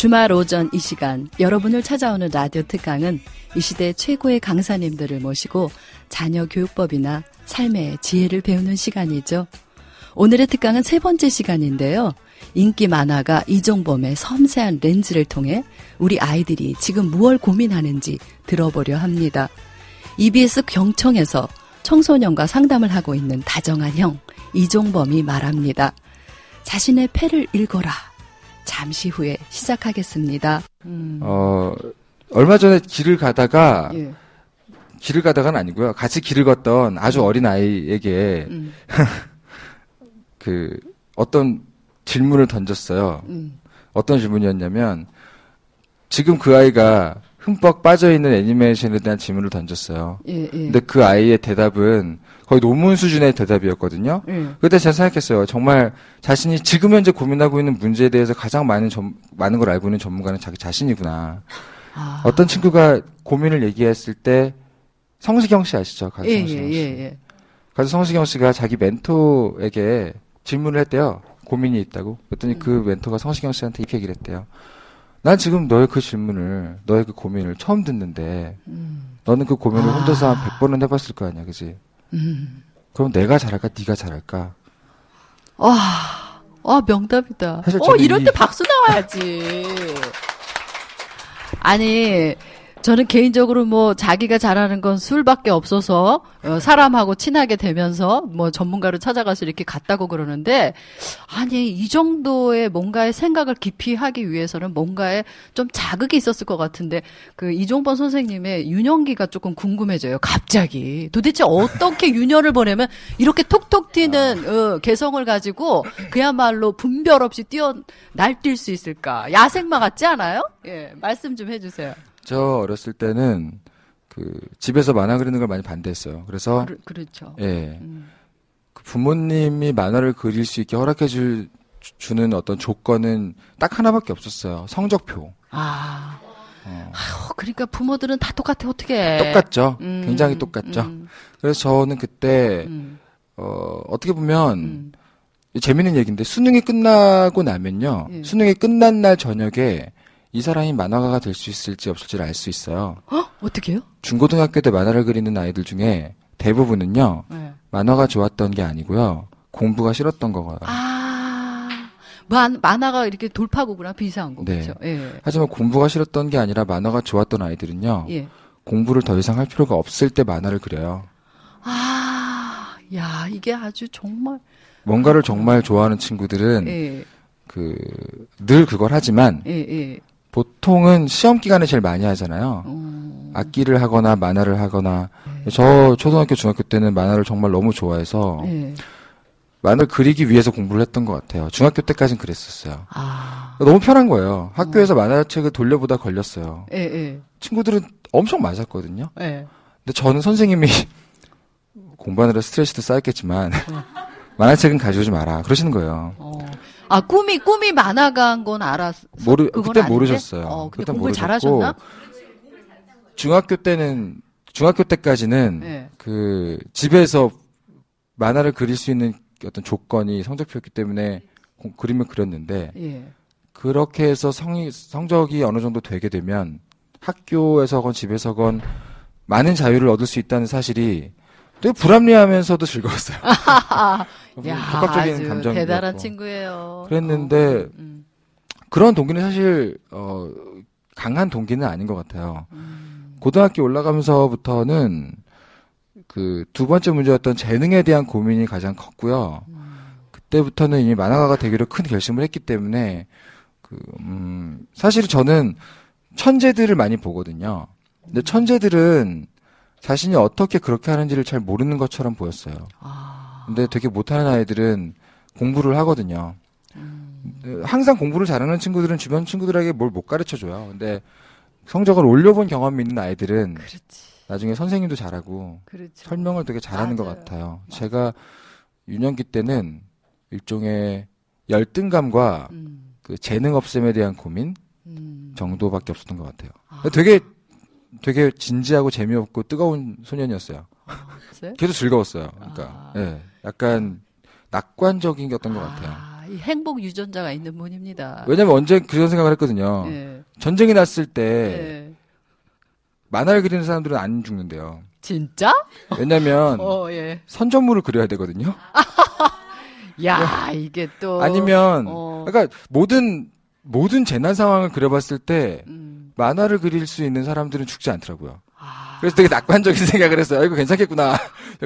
주말 오전 이 시간 여러분을 찾아오는 라디오 특강은 이 시대 최고의 강사님들을 모시고 자녀 교육법이나 삶의 지혜를 배우는 시간이죠. 오늘의 특강은 세 번째 시간인데요. 인기 만화가 이종범의 섬세한 렌즈를 통해 우리 아이들이 지금 무얼 고민하는지 들어보려 합니다. EBS 경청에서 청소년과 상담을 하고 있는 다정한 형 이종범이 말합니다. 자신의 패를 읽어라. 잠시 후에 시작하겠습니다. 음, 어, 얼마 전에 길을 가다가, 예, 길을 가다가는 아니고요. 같이 길을 걷던 아주 어린 아이에게 음, 그 어떤 질문을 던졌어요. 음, 어떤 질문이었냐면, 지금 그 아이가 흠뻑 빠져 있는 애니메이션에 대한 질문을 던졌어요. 예, 예. 근데 그 아이의 대답은 거의 논문 수준의 대답이었거든요. 예. 그때 제가 생각했어요. 정말 자신이 지금 현재 고민하고 있는 문제에 대해서 가장 많은 전- 많은 걸 알고 있는 전문가는 자기 자신이구나. 아, 어떤 친구가 고민을 얘기했을 때 성시경 씨 아시죠? 가수 예, 성시경 예, 씨. 예, 예. 가수 성시경 씨가 자기 멘토에게 질문을 했대요. 고민이 있다고. 그랬더니 그 멘토가 성시경 씨한테 이렇게 얘기를 했대요. 난 지금 너의 그 질문을, 너의 그 고민을 처음 듣는데, 음, 너는 그 고민을 아. 혼자서 한 100번은 해봤을 거 아니야, 그지? 음. 그럼 내가 잘할까, 네가 잘할까? 와, 와 명답이다. 어, 이럴 이- 때 박수 나와야지. 아니, 저는 개인적으로 뭐 자기가 잘하는 건 술밖에 없어서 어, 사람하고 친하게 되면서 뭐 전문가를 찾아가서 이렇게 갔다고 그러는데 아니 이 정도의 뭔가의 생각을 깊이 하기 위해서는 뭔가에 좀 자극이 있었을 것 같은데 그 이종범 선생님의 유년기가 조금 궁금해져요. 갑자기 도대체 어떻게 유년을 보내면 이렇게 톡톡 튀는 어, 개성을 가지고 그야말로 분별 없이 뛰어 날뛸 수 있을까? 야생마 같지 않아요? 예, 말씀 좀 해주세요. 저 어렸을 때는 그 집에서 만화 그리는 걸 많이 반대했어요. 그래서 그, 그렇죠. 예. 음. 그 부모님이 만화를 그릴 수 있게 허락해 줄, 주는 어떤 조건은 딱 하나밖에 없었어요. 성적표. 아, 어, 아유, 그러니까 부모들은 다 똑같아 어떻게? 똑같죠. 음, 굉장히 똑같죠. 음, 그래서 저는 그때, 음, 어, 어떻게 보면, 음. 재밌는 얘기인데, 수능이 끝나고 나면요. 예. 수능이 끝난 날 저녁에 이 사람이 만화가가 될 수 있을지 없을지를 알 수 있어요. 어? 어떻게요? 중고등학교 때 만화를 그리는 아이들 중에 대부분은요, 네. 만화가 좋았던 게 아니고요, 공부가 싫었던 거예요. 아, 만, 만화가 이렇게 돌파구구나 비슷한 거 네. 그렇죠. 예. 하지만 공부가 싫었던 게 아니라 만화가 좋았던 아이들은요, 예. 공부를 더 이상 할 필요가 없을 때 만화를 그려요. 아, 야, 이게 아주 정말 뭔가를 정말 좋아하는 친구들은 예, 그늘 그걸 하지만 예, 예. 보통은 시험 기간에 제일 많이 하잖아요. 음, 악기를 하거나 만화를 하거나 저 초등학교 중학교 때는 만화를 정말 너무 좋아해서 예. 만화를 그리기 위해서 공부를 했던 것 같아요. 중학교 때까지는 그랬었어요. 아, 너무 편한 거예요. 학교에서 만화책을 돌려보다 걸렸어요. 예, 예, 친구들은 엄청 맞았거든요. 예. 근데 저는 선생님이 공부하느라 스트레스도 쌓였겠지만 만화책은 가져오지 마라 그러시는 거예요. 어. 아, 꿈이, 꿈이 만화가인 건 알았어. 모르 그때? 모르셨어요. 어, 근데 모르셨고 잘하셨나? 중학교 때는 중학교 때까지는 네. 그 집에서 만화를 그릴 수 있는 어떤 조건이 성적표였기 때문에 공- 그림을 그렸는데 예. 그렇게 해서 성이 성적이 어느 정도 되게 되면 학교에서건 집에서건 많은 자유를 얻을 수 있다는 사실이 되게 불합리하면서도 즐거웠어요. 야, 복합적인 아주 감정이 대단한. 친구예요. 그랬는데 어, 음, 그런 동기는 사실 어 강한 동기는 아닌 것 같아요. 음. 고등학교 올라가면서부터는 그 두 번째 문제였던 재능에 대한 고민이 가장 컸고요. 그때부터는 이미 만화가가 되기로 큰 결심을 했기 때문에 그 음, 사실 저는 천재들을 많이 보거든요. 근데 천재들은 자신이 어떻게 그렇게 하는지를 잘 모르는 것처럼 보였어요. 아, 근데 되게 못하는 아이들은 공부를 하거든요. 음. 네, 항상 공부를 잘하는 친구들은 주변 친구들에게 뭘 못 가르쳐 줘요. 근데 성적을 올려본 경험이 있는 아이들은 그렇지. 나중에 선생님도 잘하고 그렇죠. 설명을 되게 잘하는 것 맞아요. 같아요. 제가 유년기 때는 일종의 열등감과 음, 그 재능 없음에 대한 고민 음. 정도밖에 없었던 것 같아요. 아, 되게 되게 진지하고 재미없고 뜨거운 소년이었어요. 글쎄? 계속 즐거웠어요. 그러니까 아. 예, 약간 낙관적이었던 것 같아요. 아, 이 행복 유전자가 있는 분입니다. 왜냐면 언제 그런 생각을 했거든요. 예. 전쟁이 났을 때 예. 만화를 그리는 사람들은 안 죽는데요. 진짜? 왜냐면 어, 예. 선전물을 그려야 되거든요. 야, 이게 또 아니면 어. 그러니까 모든 모든 재난 상황을 그려봤을 때 음. 만화를 그릴 수 있는 사람들은 죽지 않더라고요. 아, 그래서 되게 낙관적인 생각을 했어요. 아, 이거 괜찮겠구나.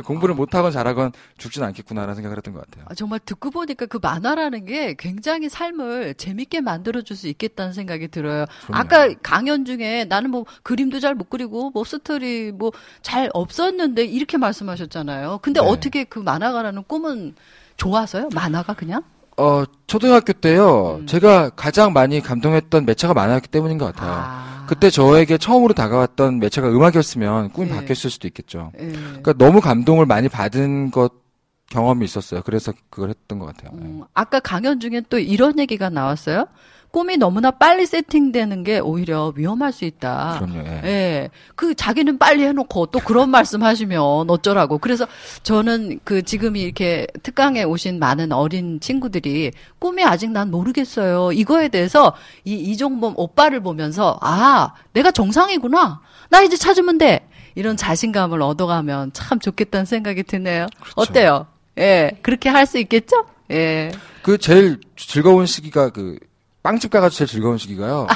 공부를 못하건 잘하건 죽진 않겠구나라는 생각을 했던 것 같아요. 아, 정말 듣고 보니까 그 만화라는 게 굉장히 삶을 재밌게 만들어줄 수 있겠다는 생각이 들어요. 그럼요. 아까 강연 중에 나는 뭐 그림도 잘 못 그리고 뭐 스토리 뭐 잘 없었는데 이렇게 말씀하셨잖아요. 근데 네. 어떻게 그 만화가라는 꿈은 좋아서요? 만화가 그냥? 어, 초등학교 때요. 음. 제가 가장 많이 감동했던 매체가 만화였기 때문인 것 같아요. 아. 그때 저에게 처음으로 다가왔던 매체가 음악이었으면 꿈이 네. 바뀌었을 수도 있겠죠. 예. 그러니까 너무 감동을 많이 받은 것 경험이 있었어요. 그래서 그걸 했던 것 같아요. 네. 음, 아까 강연 중에 또 이런 얘기가 나왔어요. 꿈이 너무나 빨리 세팅되는 게 오히려 위험할 수 있다. 그럼요. 예. 예. 그 자기는 빨리 해놓고 또 그런 말씀 하시면 어쩌라고. 그래서 저는 그 지금 이렇게 특강에 오신 많은 어린 친구들이 꿈이 아직 난 모르겠어요. 이거에 대해서 이 이종범 오빠를 보면서 아, 내가 정상이구나. 나 이제 찾으면 돼. 이런 자신감을 얻어가면 참 좋겠다는 생각이 드네요. 어때요? 예. 그렇게 할 수 있겠죠? 예. 그 제일 즐거운 시기가 그 빵집 가가지고 제일 즐거운 시기가요.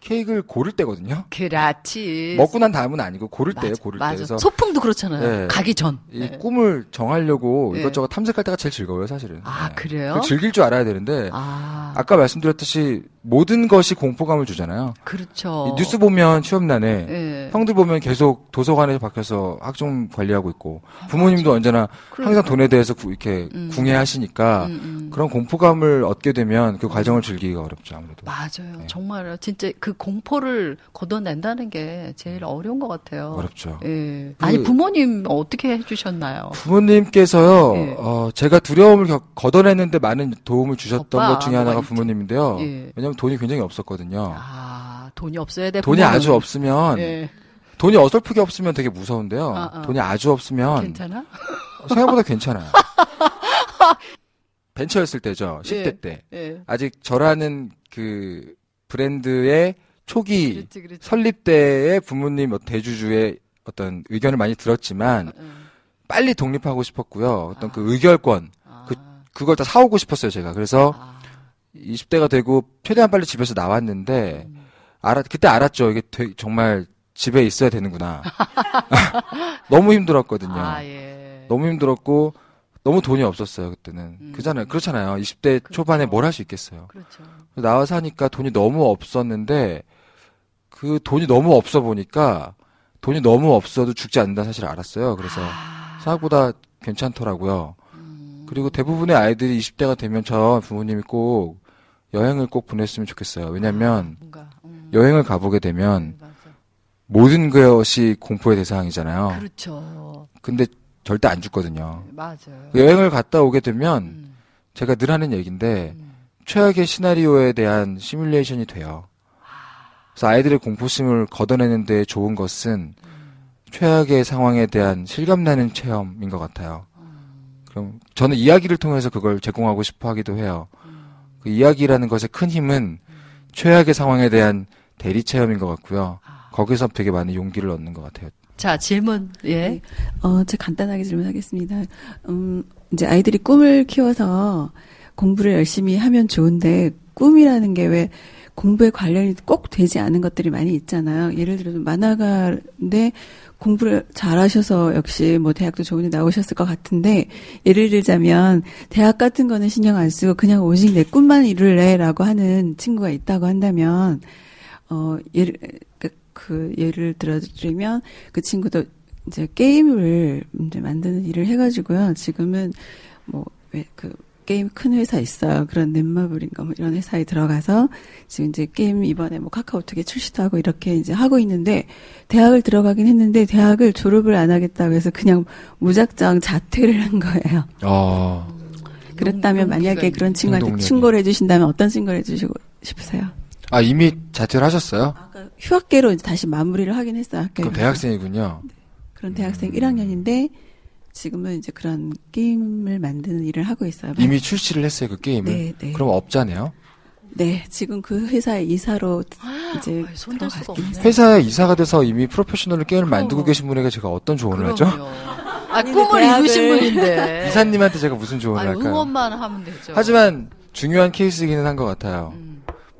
케이크를 고를 때거든요. 그렇지. 먹고 난 다음은 아니고 고를 때예요. 맞아, 고를 맞아. 때. 그래서 소풍도 그렇잖아요. 네. 가기 전. 이 예. 꿈을 정하려고 네. 이것저것 탐색할 때가 제일 즐거워요, 사실은. 아, 네. 그래요? 즐길 줄 알아야 되는데 아, 아까 말씀드렸듯이 모든 것이 공포감을 주잖아요. 그렇죠. 이 뉴스 보면 취업난에 예. 형들 보면 계속 도서관에서 박혀서 학종 관리하고 있고 부모님도 언제나 항상 돈에 대해서 구- 이렇게 그러니까. 음. 궁예하시니까 음, 음. 그런 공포감을 얻게 되면 그 과정을 즐기기가 어렵죠 아무래도. 맞아요. 네. 정말 진짜 그 공포를 걷어낸다는 게 제일 어려운 것 같아요. 어렵죠. 예. 그- 아니 부모님 어떻게 해주셨나요? 부모님께서요, 예. 어, 제가 두려움을 겪- 걷어내는데 많은 도움을 주셨던 것 중에 하나가? 부모님인데요. 예. 왜냐하면 돈이 굉장히 없었거든요. 아 돈이 없어야 돼. 돈이 부모는. 아주 없으면 예. 돈이 어설프게 없으면 되게 무서운데요. 아, 아. 돈이 아주 없으면 괜찮아? 생각보다 괜찮아요. 벤처였을 때죠. 10대 예. 때. 예. 아직 저라는 그 브랜드의 초기 그렇지 그렇지. 설립 때의 부모님 어, 대주주의 어떤 의견을 많이 들었지만 음. 빨리 독립하고 싶었고요. 어떤 아. 그 의결권 아. 그- 그걸 다 사오고 싶었어요, 제가. 그래서 아. 20대가 되고 최대한 빨리 집에서 나왔는데 음. 알아 그때 알았죠. 이게 되게 정말 집에 있어야 되는구나. 너무 힘들었거든요. 아 예. 너무 힘들었고 너무 돈이 없었어요, 그때는. 음. 그잖아요. 그렇잖아요. 20대 초반에 뭘 할 수 있겠어요. 그렇죠. 나와서 하니까 돈이 너무 없었는데 그 돈이 너무 없어 보니까 돈이 너무 없어도 죽지 않는다 사실 알았어요. 그래서 아. 생각보다 괜찮더라고요. 음. 그리고 대부분의 아이들이 20대가 되면 저 부모님이 꼭 여행을 꼭 보냈으면 좋겠어요. 왜냐면 뭔가 음. 여행을 가보게 되면 음. 모든 것이 공포의 대상이잖아요. 그렇죠. 근데 절대 안 죽거든요. 맞아요. 여행을 갔다 오게 되면 음. 제가 늘 하는 얘기인데 음. 최악의 시나리오에 대한 시뮬레이션이 돼요. 그래서 아이들의 공포심을 걷어내는 데 좋은 것은 최악의 상황에 대한 실감나는 체험인 것 같아요. 그럼 저는 이야기를 통해서 그걸 제공하고 싶어 하기도 해요. 그 이야기라는 것의 큰 힘은 최악의 상황에 대한 대리 체험인 것 같고요. 거기서 되게 많은 용기를 얻는 것 같아요. 자 질문 예. 네. 어, 제가 간단하게 질문하겠습니다. 음, 이제 아이들이 꿈을 키워서 공부를 열심히 하면 좋은데 꿈이라는 게 왜 공부에 관련이 꼭 되지 않은 것들이 많이 있잖아요. 예를 들어서 만화가인데 공부를 잘하셔서 역시 뭐 대학도 좋은 데 나오셨을 것 같은데 예를 들자면 대학 같은 거는 신경 안 쓰고 그냥 오직 내 꿈만 이룰래라고 하는 친구가 있다고 한다면 어 예를 그, 그 예를 들어드리면 그 친구도 이제 게임을 이제 만드는 일을 해가지고요. 지금은 뭐 왜 그 게임 큰 회사 있어요. 그런 넷마블인가 뭐 이런 회사에 들어가서 지금 이제 게임 이번에 뭐 카카오톡에 출시도 하고 이렇게 이제 하고 있는데 대학을 들어가긴 했는데 대학을 졸업을 안 하겠다고 해서 그냥 무작정 자퇴를 한 거예요. 어, 그렇다면 만약에 그런 친구한테. 충고를 해주신다면 어떤 친구를 해주시고 싶으세요? 아 이미 자퇴를 하셨어요? 아까 휴학계로 이제 다시 마무리를 하긴 했어요. 학교 그럼 대학생이군요. 그런 대학생 1학년인데 지금은 이제 그런 게임을 만드는 일을 하고 있어요. 이미 출시를 했어요 그 게임을. 네, 네. 그럼 업자네요. 네, 지금 그 회사의 이사로 이제 아이, 손댈 수가 들어갔긴. 했어요. 회사에 이사가 돼서 이미 프로페셔널 게임을 그럼. 만들고 계신 분에게 제가 어떤 조언을 하죠? 그럼요. 아, 아니, 꿈을 대학을- 이루신 분인데. 이사님한테 제가 무슨 조언을 아니, 할까요? 응원만 하면 되죠. 하지만 중요한 케이스이기는 한 것 같아요. 음.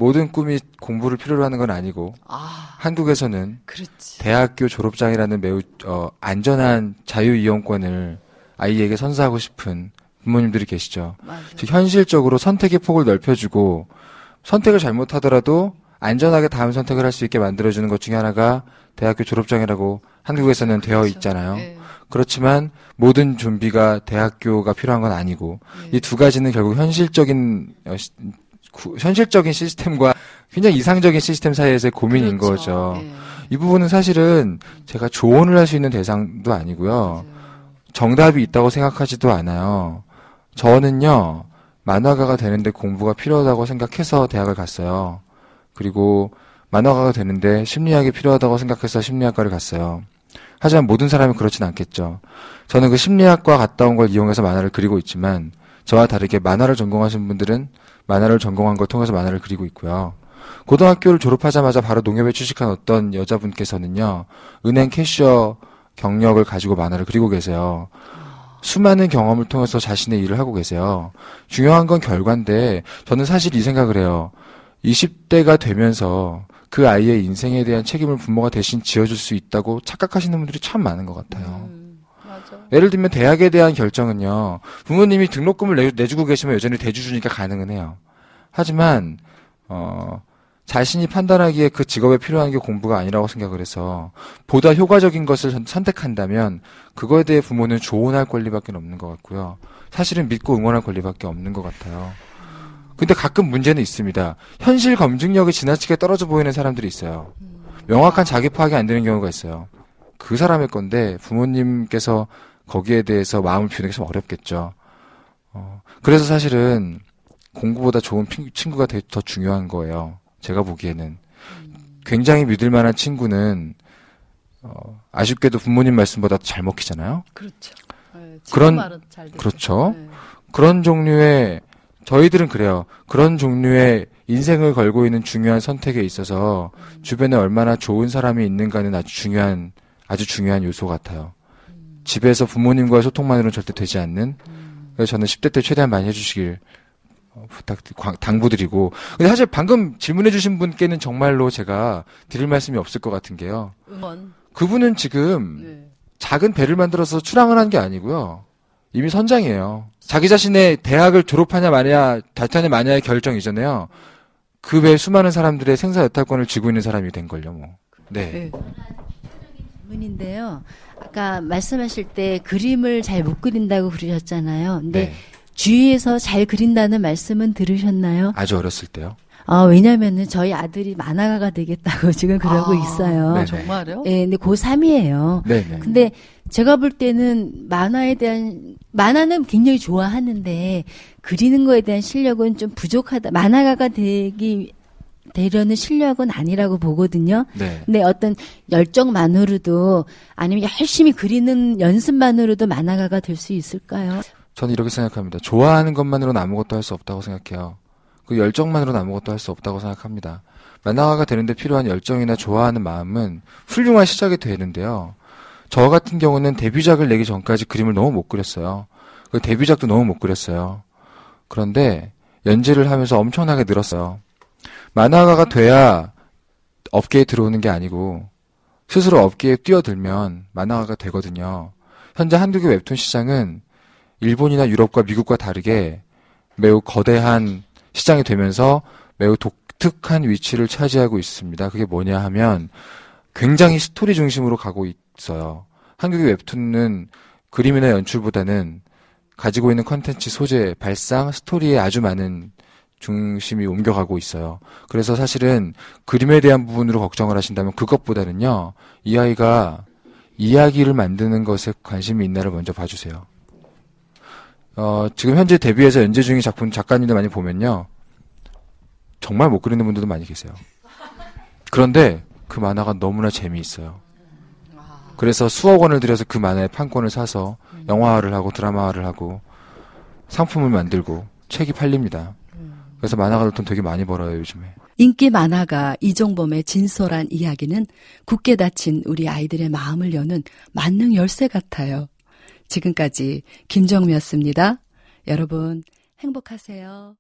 모든 꿈이 공부를 필요로 하는 건 아니고 아, 한국에서는 그렇지. 대학교 졸업장이라는 매우 어, 안전한 자유 이용권을 아이에게 선사하고 싶은 부모님들이 계시죠. 맞아. 즉 현실적으로 선택의 폭을 넓혀주고 선택을 잘못하더라도 안전하게 다음 선택을 할 수 있게 만들어주는 것 중에 하나가 대학교 졸업장이라고 한국에서는 되어 그렇죠. 있잖아요. 예. 그렇지만 모든 좀비가 대학교가 필요한 건 아니고 예. 이두 가지는 결국 현실적인 어, 시- 구- 현실적인 시스템과 굉장히 이상적인 시스템 사이에서의 고민인 그렇죠. 거죠. 예. 이 부분은 사실은 제가 조언을 할 수 있는 대상도 아니고요. 맞아요. 정답이 있다고 생각하지도 않아요. 저는요, 만화가가 되는데 공부가 필요하다고 생각해서 대학을 갔어요. 그리고 만화가가 되는데 심리학이 필요하다고 생각해서 심리학과를 갔어요. 하지만 모든 사람이 그렇진 않겠죠. 저는 그 심리학과 갔다 온 걸 이용해서 만화를 그리고 있지만, 저와 다르게 만화를 전공하신 분들은 만화를 전공한 걸 통해서 만화를 그리고 있고요. 고등학교를 졸업하자마자 바로 농협에 취직한 어떤 여자분께서는요, 은행 캐셔 경력을 가지고 만화를 그리고 계세요. 수많은 경험을 통해서 자신의 일을 하고 계세요. 중요한 건 결과인데, 저는 사실 이 생각을 해요. 20대가 되면서 그 아이의 인생에 대한 책임을 부모가 대신 지어줄 수 있다고 착각하시는 분들이 참 많은 것 같아요. 음, 맞아. 예를 들면 대학에 대한 결정은요. 부모님이 등록금을 내, 내주고 계시면 여전히 대주주니까 가능은 해요. 하지만 어 자신이 판단하기에 그 직업에 필요한 게 공부가 아니라고 생각을 해서 보다 효과적인 것을 선- 선택한다면 그거에 대해 부모는 조언할 권리밖에 없는 것 같고요. 사실은 믿고 응원할 권리밖에 없는 것 같아요. 근데 가끔 문제는 있습니다. 현실 검증력이 지나치게 떨어져 보이는 사람들이 있어요. 명확한 자기 파악이 안 되는 경우가 있어요. 그 사람의 건데 부모님께서 거기에 대해서 마음을 비우는 게 좀 어렵겠죠. 어, 그래서 사실은 공부보다 좋은 핑- 친구가 되- 더 중요한 거예요. 제가 보기에는 굉장히 믿을 만한 친구는 어, 아쉽게도 부모님 말씀보다 잘 먹히잖아요. 그렇죠. 예, 지금 그런-. 그렇죠. 예. 그런 종류의 저희들은 그래요. 그런 종류의 인생을 걸고 있는 중요한 선택에 있어서 주변에 얼마나 좋은 사람이 있는가는 아주 중요한 아주 중요한 요소 같아요. 집에서 부모님과의 소통만으로는 절대 되지 않는. 그래서 저는 10대 때 최대한 많이 해주시길 어, 부탁 광- 당부드리고. 근데 사실 방금 질문해주신 분께는 정말로 제가 드릴 말씀이 없을 것 같은 게요. 응원. 그분은 지금 네. 작은 배를 만들어서 출항을 한 게 아니고요. 이미 선장이에요. 자기 자신의 대학을 졸업하냐 마냐, 달타냐 마냐의 결정 이전에요. 그 외 수많은 사람들의 생사 여탈권을 쥐고 있는 사람이 된 걸요, 뭐. 네. 네. 질문인데요. 아까 말씀하실 때 그림을 잘 못 그린다고 그러셨잖아요. 근데 네. 주위에서 잘 그린다는 말씀은 들으셨나요? 아주 어렸을 때요. 아, 왜냐면은 저희 아들이 만화가가 되겠다고 지금 그러고 아, 있어요. 네. 정말요? 예, 근데 고3이에요. 네, 네. 근데 제가 볼 때는 만화에 대한 만화는 굉장히 좋아하는데 그리는 거에 대한 실력은 좀 부족하다. 만화가가 되기 되려는 실력은 아니라고 보거든요. 네. 근데 어떤 열정만으로도 아니면 열심히 그리는 연습만으로도 만화가가 될 수 있을까요? 저는 이렇게 생각합니다. 좋아하는 것만으로는 아무것도 할 수 없다고 생각해요. 그 열정만으로는 아무것도 할 수 없다고 생각합니다. 만화가가 되는데 필요한 열정이나 좋아하는 마음은 훌륭한 시작이 되는데요. 저 같은 경우는 데뷔작을 내기 전까지 그림을 너무 못 그렸어요. 그 데뷔작도 너무 못 그렸어요. 그런데 연재를 하면서 엄청나게 늘었어요. 만화가가 돼야 업계에 들어오는 게 아니고 스스로 업계에 뛰어들면 만화가가 되거든요. 현재 한국의 웹툰 시장은 일본이나 유럽과 미국과 다르게 매우 거대한 시장이 되면서 매우 독특한 위치를 차지하고 있습니다. 그게 뭐냐 하면 굉장히 스토리 중심으로 가고 있어요. 한국의 웹툰은 그림이나 연출보다는 가지고 있는 컨텐츠 소재, 발상, 스토리에 아주 많은 중심이 옮겨가고 있어요. 그래서 사실은 그림에 대한 부분으로 걱정을 하신다면 그것보다는요, 이 아이가 이야기를 만드는 것에 관심이 있나를 먼저 봐주세요. 어, 지금 현재 데뷔해서 연재 중인 작품 작가님들 많이 보면요, 정말 못 그리는 분들도 많이 계세요. 그런데 그 만화가 너무나 재미있어요. 그래서 수억 원을 들여서 그 만화의 판권을 사서 영화화를 하고 드라마화를 하고 상품을 만들고 책이 팔립니다. 그래서 만화가들 돈 되게 많이 벌어요, 요즘에. 인기 만화가 이종범의 진솔한 이야기는 굳게 닫힌 우리 아이들의 마음을 여는 만능 열쇠 같아요. 지금까지 김정미였습니다. 여러분 행복하세요.